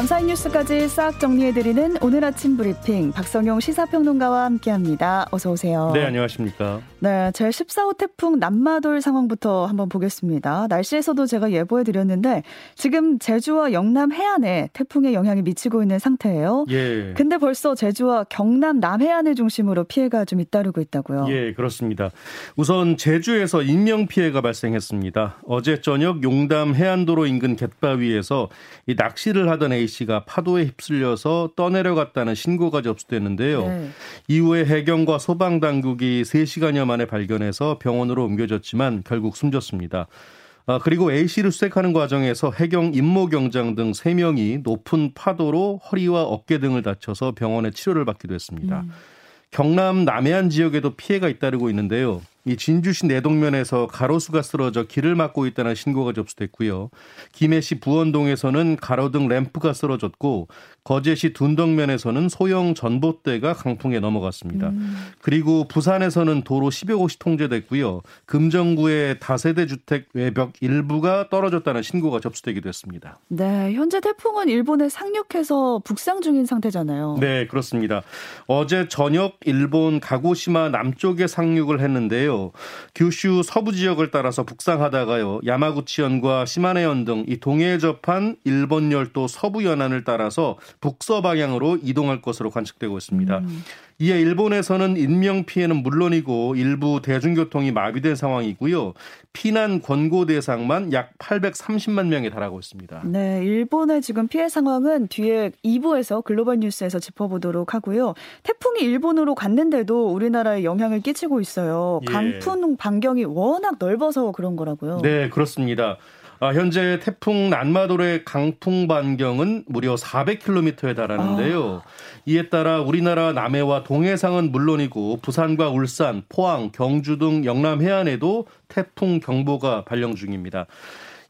밤사이 뉴스까지 싹 정리해드리는 오늘 아침 브리핑 박성용 시사평론가와 함께합니다. 어서 오세요. 네, 안녕하십니까. 네, 제 14호 태풍 남마돌 상황부터 한번 보겠습니다. 날씨에서도 제가 예보해 드렸는데 지금 제주와 영남 해안에 태풍의 영향이 미치고 있는 상태예요. 예. 근데 벌써 제주와 경남 남해안을 중심으로 피해가 좀 잇따르고 있다고요. 예, 그렇습니다. 우선 제주에서 인명 피해가 발생했습니다. 어제 저녁 용담 해안도로 인근 갯바위에서 이 낚시를 하던 A 씨가 파도에 휩쓸려서 떠내려갔다는 신고가 접수됐는데요. 네. 이후에 해경과 소방 당국이 3시간여 만에 발견해서 병원으로 옮겨졌지만 결국 숨졌습니다. 아, 그리고 A 씨를 수색하는 과정에서 해경 임모경장 등 3명이 높은 파도로 허리와 어깨 등을 다쳐서 병원에 치료를 받기도 했습니다. 음. 경남 남해안 지역에도 피해가 잇따르고 있는데요. 이 진주시 내동면에서 가로수가 쓰러져 길을 막고 있다는 신고가 접수됐고요. 김해시 부원동에서는 가로등 램프가 쓰러졌고 거제시 둔덕면에서는 소형 전봇대가 강풍에 넘어갔습니다. 음. 그리고 부산에서는 도로 10여 곳이 통제됐고요. 금정구의 다세대 주택 외벽 일부가 떨어졌다는 신고가 접수되기도 했습니다. 네, 현재 태풍은 일본에 상륙해서 북상 중인 상태잖아요. 네, 그렇습니다. 어제 저녁 일본 가고시마 남쪽에 상륙을 했는데요. 규슈 서부 지역을 따라서 북상하다가요. 야마구치현과 시마네현 등 이 동해에 접한 일본 열도 서부 연안을 따라서 북서 방향으로 이동할 것으로 관측되고 있습니다. 음. 이에 일본에서는 인명 피해는 물론이고 일부 대중교통이 마비된 상황이고요. 피난 권고 대상만 약 830만 명에 달하고 있습니다. 네, 일본의 지금 피해 상황은 뒤에 2부에서 글로벌 뉴스에서 짚어보도록 하고요. 태풍이 일본으로 갔는데도 우리나라에 영향을 끼치고 있어요. 예. 강풍 반경이 워낙 넓어서 그런 거라고요. 네, 그렇습니다. 아, 현재 태풍 난마돌의 강풍 반경은 무려 400km에 달하는데요. 아. 이에 따라 우리나라 남해와 동해상은 물론이고 부산과 울산, 포항, 경주 등 영남 해안에도 태풍 경보가 발령 중입니다.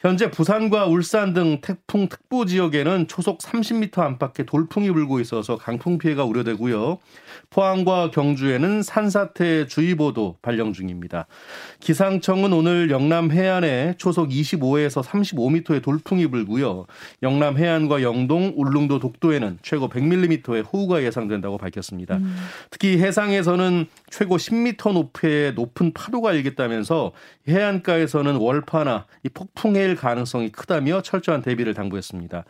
현재 부산과 울산 등 태풍 특보 지역에는 초속 30m 안팎의 돌풍이 불고 있어서 강풍 피해가 우려되고요. 포항과 경주에는 산사태 주의보도 발령 중입니다. 기상청은 오늘 영남 해안에 초속 25에서 35m의 돌풍이 불고요. 영남 해안과 영동, 울릉도, 독도에는 최고 100mm의 호우가 예상된다고 밝혔습니다. 음. 특히 해상에서는 최고 10m 높이의 높은 파도가 일겠다면서 해안가에서는 월파나 이 폭풍해 일 가능성이 크다며 철저한 대비를 당부했습니다.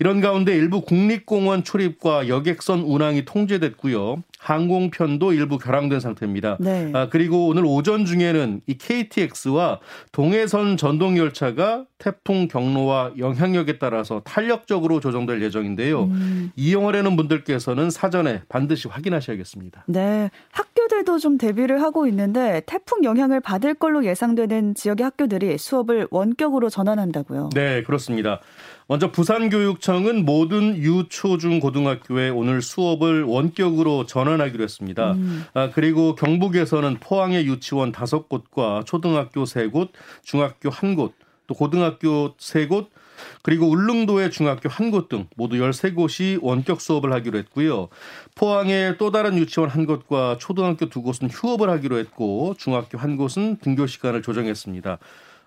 이런 가운데 일부 국립공원 출입과 여객선 운항이 통제됐고요. 항공편도 일부 결항된 상태입니다. 네. 아, 그리고 오늘 오전 중에는 이 KTX와 동해선 전동 열차가 태풍 경로와 영향력에 따라서 탄력적으로 조정될 예정인데요. 음. 이용하려는 분들께서는 사전에 반드시 확인하셔야겠습니다. 네. 학교들도 좀 대비를 하고 있는데 태풍 영향을 받을 걸로 예상되는 지역의 학교들이 수업을 원격으로 전환한다고요. 네, 그렇습니다. 먼저 부산교육청은 모든 유초중 고등학교에 오늘 수업을 원격으로 전환하기로 했습니다. 음. 아, 그리고 경북에서는 포항의 유치원 5곳과 초등학교 3곳, 중학교 1곳, 또 고등학교 3곳, 그리고 울릉도의 중학교 한 곳 등 모두 13곳이 원격 수업을 하기로 했고요. 포항의 또 다른 유치원 한 곳과 초등학교 두 곳은 휴업을 하기로 했고 중학교 한 곳은 등교 시간을 조정했습니다.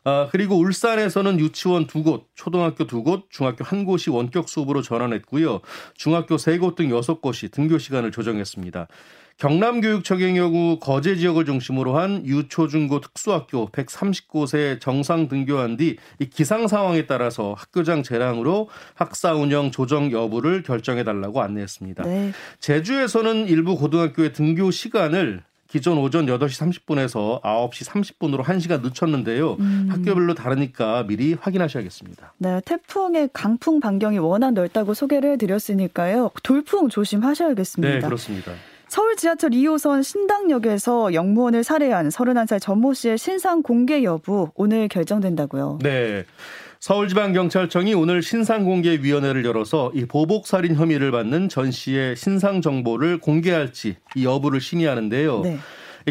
아, 그리고 울산에서는 유치원 두 곳, 초등학교 두 곳, 중학교 한 곳이 원격 수업으로 전환했고요. 중학교 세 곳 등 여섯 곳이 등교 시간을 조정했습니다. 경남교육청의 경우 거제 지역을 중심으로 한 유초중고 특수학교 130곳에 정상 등교한 뒤이 기상 상황에 따라서 학교장 재량으로 학사 운영 조정 여부를 결정해 달라고 안내했습니다. 네. 제주에서는 일부 고등학교의 등교 시간을 기존 오전 8시 30분에서 9시 30분으로 1시간 늦췄는데요. 음. 학교별로 다르니까 미리 확인하셔야겠습니다. 네, 태풍의 강풍 반경이 워낙 넓다고 소개를 해드렸으니까요. 돌풍 조심하셔야겠습니다. 네, 그렇습니다. 서울 지하철 2호선 신당역에서 영무원을 살해한 31살 전모 씨의 신상 공개 여부 오늘 결정된다고요. 네. 서울지방경찰청이 오늘 신상공개위원회를 열어서 이 보복살인 혐의를 받는 전 씨의 신상 정보를 공개할지 이 여부를 심의하는데요. 네.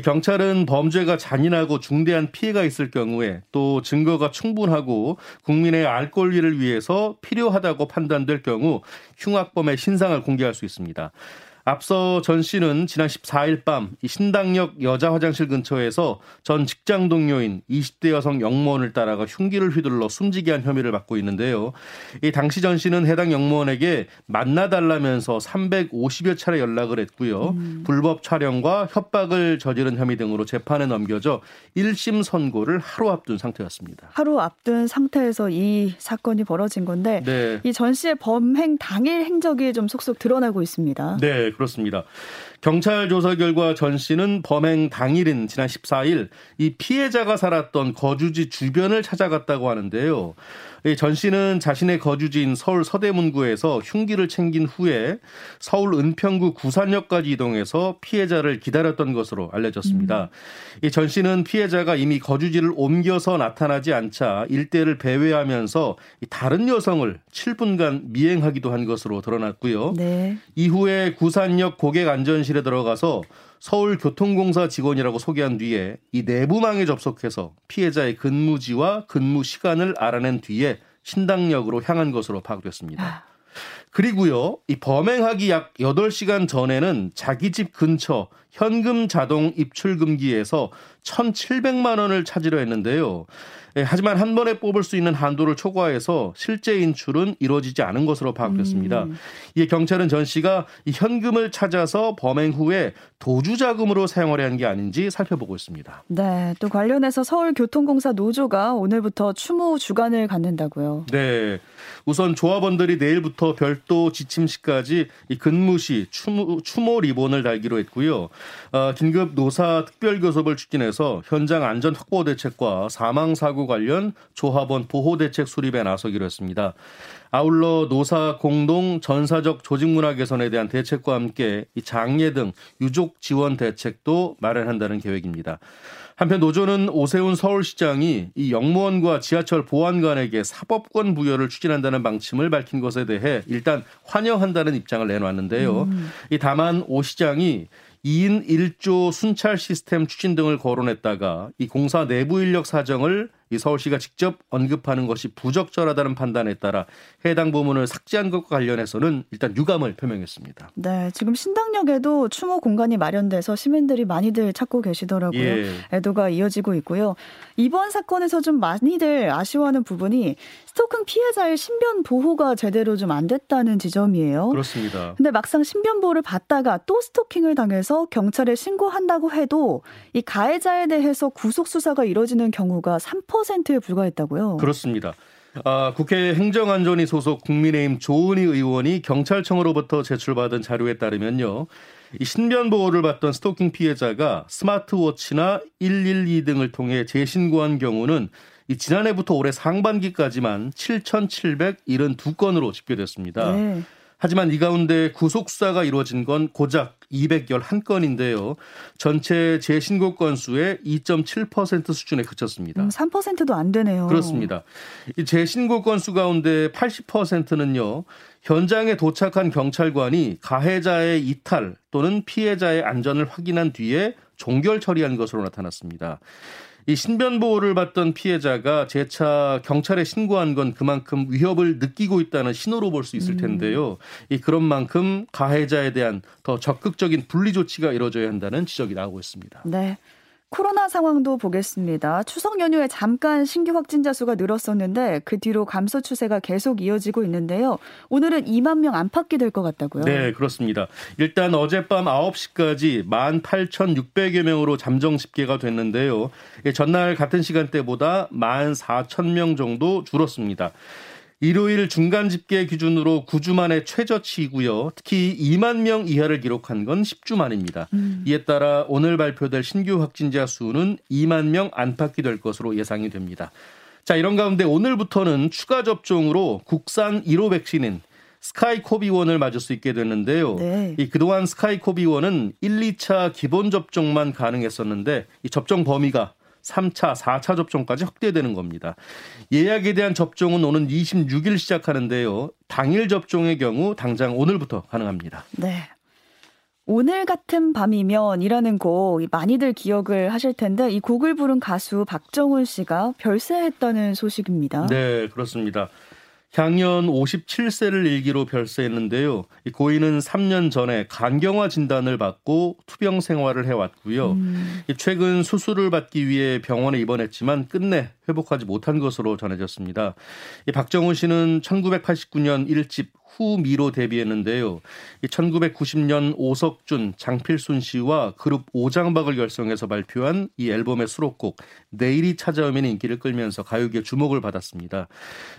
경찰은 범죄가 잔인하고 중대한 피해가 있을 경우에 또 증거가 충분하고 국민의 알 권리를 위해서 필요하다고 판단될 경우 흉악범의 신상을 공개할 수 있습니다. 앞서 전 씨는 지난 14일 밤 신당역 여자 화장실 근처에서 전 직장 동료인 20대 여성 영무원을 따라가 흉기를 휘둘러 숨지게 한 혐의를 받고 있는데요. 이 당시 전 씨는 해당 영무원에게 만나달라면서 350여 차례 연락을 했고요. 음. 불법 촬영과 협박을 저지른 혐의 등으로 재판에 넘겨져 1심 선고를 하루 앞둔 상태였습니다. 하루 앞둔 상태에서 이 사건이 벌어진 건데 네. 이전 씨의 범행 당일 행적이 좀 속속 드러나고 있습니다. 네, 그렇습니다. 경찰 조사 결과 전 씨는 범행 당일인 지난 14일 이 피해자가 살았던 거주지 주변을 찾아갔다고 하는데요. 전 씨는 자신의 거주지인 서울 서대문구에서 흉기를 챙긴 후에 서울 은평구 구산역까지 이동해서 피해자를 기다렸던 것으로 알려졌습니다. 음. 전 씨는 피해자가 이미 거주지를 옮겨서 나타나지 않자 일대를 배회하면서 다른 여성을 7분간 미행하기도 한 것으로 드러났고요. 네. 이후에 구산역 고객 안전 실에 들어가서 서울교통공사 직원이라고 소개한 뒤에 이 내부망에 접속해서 피해자의 근무지와 근무 시간을 알아낸 뒤에 신당역으로 향한 것으로 파악됐습니다. 아. 그리고요, 이 범행하기 약 8시간 전에는 자기 집 근처 현금 자동 입출 금기에서 1,700만 원을 찾으려 했는데요. 예, 하지만 한 번에 뽑을 수 있는 한도를 초과해서 실제 인출은 이루어지지 않은 것으로 파악됐습니다. 음. 이에 경찰은 전 씨가 이 현금을 찾아서 범행 후에 도주 자금으로 사용하려 한 게 아닌지 살펴보고 있습니다. 네, 또 관련해서 서울교통공사 노조가 오늘부터 추모 주간을 갖는다고요. 네. 우선 조합원들이 내일부터 별도 지침시까지 이 근무 시 추모, 추모 리본을 달기로 했고요. 어, 긴급 노사 특별교섭을 추진해서 현장 안전 확보 대책과 사망 사고 관련 조합원 보호 대책 수립에 나서기로 했습니다. 아울러 노사 공동 전사적 조직 문화 개선에 대한 대책과 함께 이 장례 등 유족 지원 대책도 마련한다는 계획입니다. 한편 노조는 오세훈 서울시장이 이 영무원과 지하철 보안관에게 사법권 부여를 추진한다는 방침을 밝힌 것에 대해 일단 환영한다는 입장을 내놓았는데요. 음. 이 다만 오 시장이 2인 1조 순찰 시스템 추진 등을 거론했다가 이 공사 내부 인력 사정을 이 서울시가 직접 언급하는 것이 부적절하다는 판단에 따라 해당 부문을 삭제한 것과 관련해서는 일단 유감을 표명했습니다. 네, 지금 신당역에도 추모 공간이 마련돼서 시민들이 많이들 찾고 계시더라고요. 예. 애도가 이어지고 있고요. 이번 사건에서 좀 많이들 아쉬워하는 부분이 스토킹 피해자의 신변 보호가 제대로 좀 안 됐다는 지점이에요. 그렇습니다. 근데 막상 신변 보호를 받다가 또 스토킹을 당해서 경찰에 신고한다고 해도 이 가해자에 대해서 구속 수사가 이뤄지는 경우가 3% 10%에 불과했다고요? 그렇습니다. 아, 국회 행정안전위 소속 국민의힘 조은희 의원이 경찰청으로부터 제출받은 자료에 따르면요. 이 신변 보호를 받던 스토킹 피해자가 스마트워치나 112 등을 통해 재신고한 경우는 이 지난해부터 올해 상반기까지만 7,772건으로 집계됐습니다. 네. 하지만 이 가운데 구속 수사가 이루어진 건 고작 211건인데요. 전체 재신고 건수의 2.7% 수준에 그쳤습니다. 음, 3%도 안 되네요. 그렇습니다. 이 재신고 건수 가운데 80%는요. 현장에 도착한 경찰관이 가해자의 이탈 또는 피해자의 안전을 확인한 뒤에 종결 처리한 것으로 나타났습니다. 이 신변 보호를 받던 피해자가 재차 경찰에 신고한 건 그만큼 위협을 느끼고 있다는 신호로 볼 수 있을 음. 텐데요. 이 그런 만큼 가해자에 대한 더 적극적인 분리 조치가 이루어져야 한다는 지적이 나오고 있습니다. 네. 코로나 상황도 보겠습니다. 추석 연휴에 잠깐 신규 확진자 수가 늘었었는데 그 뒤로 감소 추세가 계속 이어지고 있는데요. 오늘은 2만 명 안팎이 될 것 같다고요. 네, 그렇습니다. 일단 어젯밤 9시까지 18,600여 명으로 잠정 집계가 됐는데요. 전날 같은 시간대보다 14,000명 정도 줄었습니다. 일요일 중간 집계 기준으로 9주 만에 최저치이고요. 특히 2만 명 이하를 기록한 건 10주 만입니다. 음. 이에 따라 오늘 발표될 신규 확진자 수는 2만 명 안팎이 될 것으로 예상이 됩니다. 자, 이런 가운데 오늘부터는 추가 접종으로 국산 1호 백신인 스카이코비원을 맞을 수 있게 됐는데요. 네. 이 그동안 스카이코비원은 1, 2차 기본 접종만 가능했었는데 이 접종 범위가 3차, 4차 접종까지 확대되는 겁니다. 예약에 대한 접종은 오는 26일 시작하는데요. 당일 접종의 경우 당장 오늘부터 가능합니다. 네. 오늘 같은 밤이면이라는 곡 많이들 기억을 하실 텐데 이 곡을 부른 가수 박정훈 씨가 별세했다는 소식입니다. 네, 그렇습니다. 향년 57세를 일기로 별세했는데요. 이 고인은 3년 전에 간경화 진단을 받고 투병 생활을 해왔고요. 음. 최근 수술을 받기 위해 병원에 입원했지만 끝내 회복하지 못한 것으로 전해졌습니다. 이 박정훈 씨는 1989년 1집 후미로 데뷔했는데요. 1990년 오석준, 장필순 씨와 그룹 오장박을 결성해서 발표한 이 앨범의 수록곡 내일이 찾아오면 인기를 끌면서 가요계 주목을 받았습니다.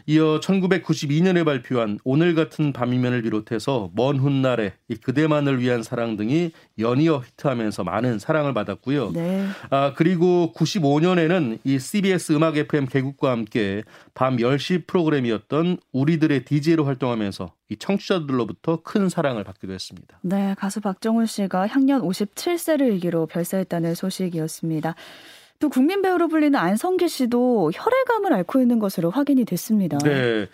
이어 1992년에 발표한 오늘 같은 밤이면을 비롯해서 먼 훗날에 그대만을 위한 사랑 등이 연이어 히트하면서 많은 사랑을 받았고요. 네. 아 그리고 95년에는 이 CBS 음악 FM 개국과 함께 밤 10시 프로그램이었던 우리들의 DJ로 활동하면서 이 청취자들로부터 큰 사랑을 받기도 했습니다. 네, 가수 박정훈 씨가 향년 57세를 일기로 별세했다는 소식이었습니다. 또 국민 배우로 불리는 안성기 씨도 혈액암을 앓고 있는 것으로 확인이 됐습니다. 네.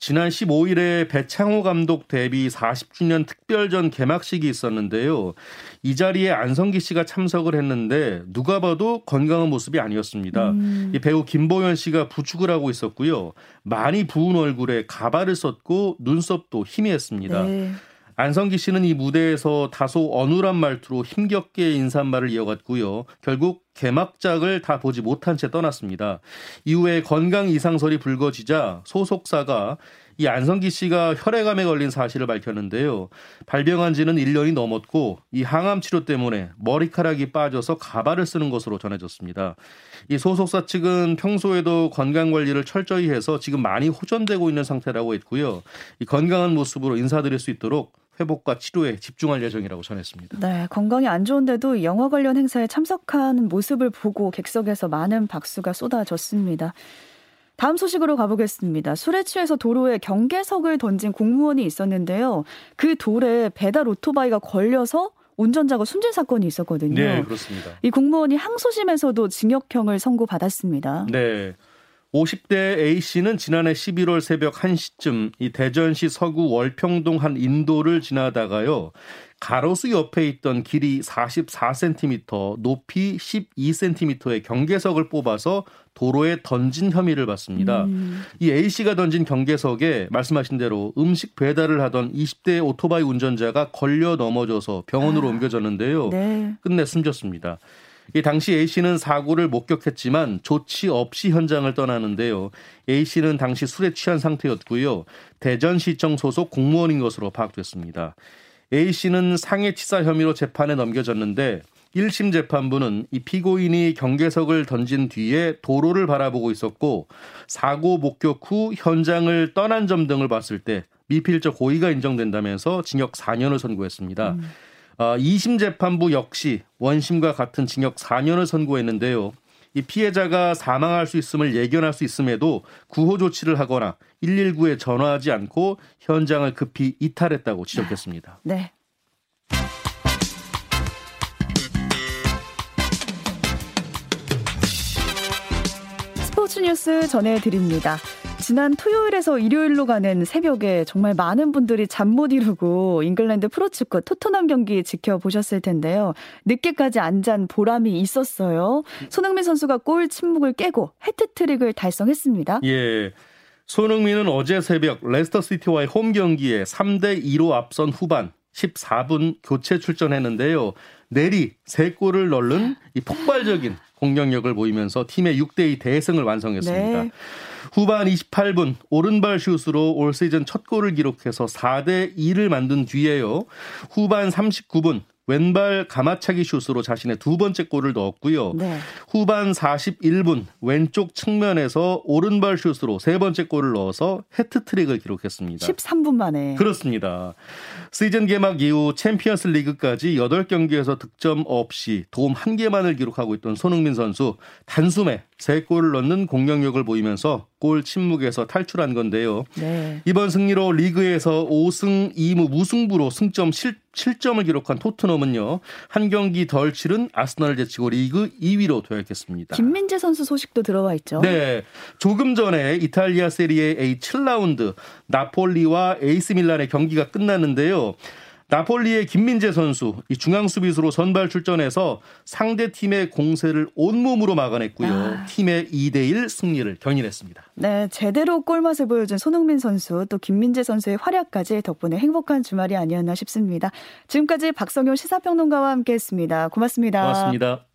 지난 15일에 배창호 감독 데뷔 40주년 특별전 개막식이 있었는데요. 이 자리에 안성기 씨가 참석을 했는데 누가 봐도 건강한 모습이 아니었습니다. 음. 이 배우 김보현 씨가 부축을 하고 있었고요. 많이 부은 얼굴에 가발을 썼고 눈썹도 희미했습니다. 네. 안성기 씨는 이 무대에서 다소 어눌한 말투로 힘겹게 인사말을 이어갔고요. 결국 개막작을 다 보지 못한 채 떠났습니다. 이후에 건강 이상설이 불거지자 소속사가 이 안성기 씨가 혈액암에 걸린 사실을 밝혔는데요. 발병한 지는 1년이 넘었고 이 항암 치료 때문에 머리카락이 빠져서 가발을 쓰는 것으로 전해졌습니다. 이 소속사 측은 평소에도 건강 관리를 철저히 해서 지금 많이 호전되고 있는 상태라고 했고요. 이 건강한 모습으로 인사드릴 수 있도록 회복과 치료에 집중할 예정이라고 전했습니다. 네, 건강이 안 좋은데도 영화 관련 행사에 참석하는 모습을 보고 객석에서 많은 박수가 쏟아졌습니다. 다음 소식으로 가보겠습니다. 술에 취해서 도로에 경계석을 던진 공무원이 있었는데요. 그 돌에 배달 오토바이가 걸려서 운전자가 숨진 사건이 있었거든요. 네, 그렇습니다. 이 공무원이 항소심에서도 징역형을 선고받았습니다. 네. 50대 A씨는 지난해 11월 새벽 1시쯤 이 대전시 서구 월평동 한 인도를 지나다가요. 가로수 옆에 있던 길이 44cm, 높이 12cm의 경계석을 뽑아서 도로에 던진 혐의를 받습니다. 음. 이 A씨가 던진 경계석에 말씀하신 대로 음식 배달을 하던 20대 오토바이 운전자가 걸려 넘어져서 병원으로 아. 옮겨졌는데요. 네. 끝내 숨졌습니다. 이 당시 A 씨는 사고를 목격했지만 조치 없이 현장을 떠나는데요. A 씨는 당시 술에 취한 상태였고요. 대전시청 소속 공무원인 것으로 파악됐습니다. A 씨는 상해치사 혐의로 재판에 넘겨졌는데 1심 재판부는 이 피고인이 경계석을 던진 뒤에 도로를 바라보고 있었고 사고 목격 후 현장을 떠난 점 등을 봤을 때 미필적 고의가 인정된다면서 징역 4년을 선고했습니다. 음. 2심 아, 재판부 역시 원심과 같은 징역 4년을 선고했는데요. 이 피해자가 사망할 수 있음을 예견할 수 있음에도 구호 조치를 하거나 119에 전화하지 않고 현장을 급히 이탈했다고 지적했습니다. 네. 스포츠 뉴스 전해드립니다. 지난 토요일에서 일요일로 가는 새벽에 정말 많은 분들이 잠 못 이루고 잉글랜드 프로축구 토트넘 경기 지켜보셨을 텐데요. 늦게까지 안 잔 보람이 있었어요. 손흥민 선수가 골 침묵을 깨고 해트트릭을 달성했습니다. 예. 손흥민은 어제 새벽 레스터 시티와의 홈 경기에 3대 2로 앞선 후반 14분 교체 출전했는데요. 내리 3골을 넣는 이 폭발적인 공격력을 보이면서 팀의 6대2 대승을 완성했습니다. 네. 후반 28분 오른발 슛으로 올 시즌 첫 골을 기록해서 4대 2를 만든 뒤에요. 후반 39분 왼발 감아차기 슛으로 자신의 두 번째 골을 넣었고요. 네. 후반 41분 왼쪽 측면에서 오른발 슛으로 세 번째 골을 넣어서 해트트릭을 기록했습니다. 13분 만에. 그렇습니다. 시즌 개막 이후 챔피언스 리그까지 8경기에서 득점 없이 도움 1개만을 기록하고 있던 손흥민 선수 단숨에 3골을 넣는 공격력을 보이면서 골 침묵에서 탈출한 건데요. 네. 이번 승리로 리그에서 5승 2무 무승부로 승점 7, 7점을 기록한 토트넘은요. 한 경기 덜 치른 아스널을 제치고 리그 2위로 도약했습니다. 김민재 선수 소식도 들어와 있죠. 네. 조금 전에 이탈리아 세리에 A 7라운드 나폴리와 에이스 밀란의 경기가 끝났는데요. 나폴리의 김민재 선수 이 중앙 수비수로 선발 출전해서 상대 팀의 공세를 온몸으로 막아냈고요. 아. 팀의 2대 1 승리를 견인했습니다. 네, 제대로 골맛을 보여준 손흥민 선수 또 김민재 선수의 활약까지 덕분에 행복한 주말이 아니었나 싶습니다. 지금까지 박성효 시사평론가와 함께했습니다. 고맙습니다. 고맙습니다.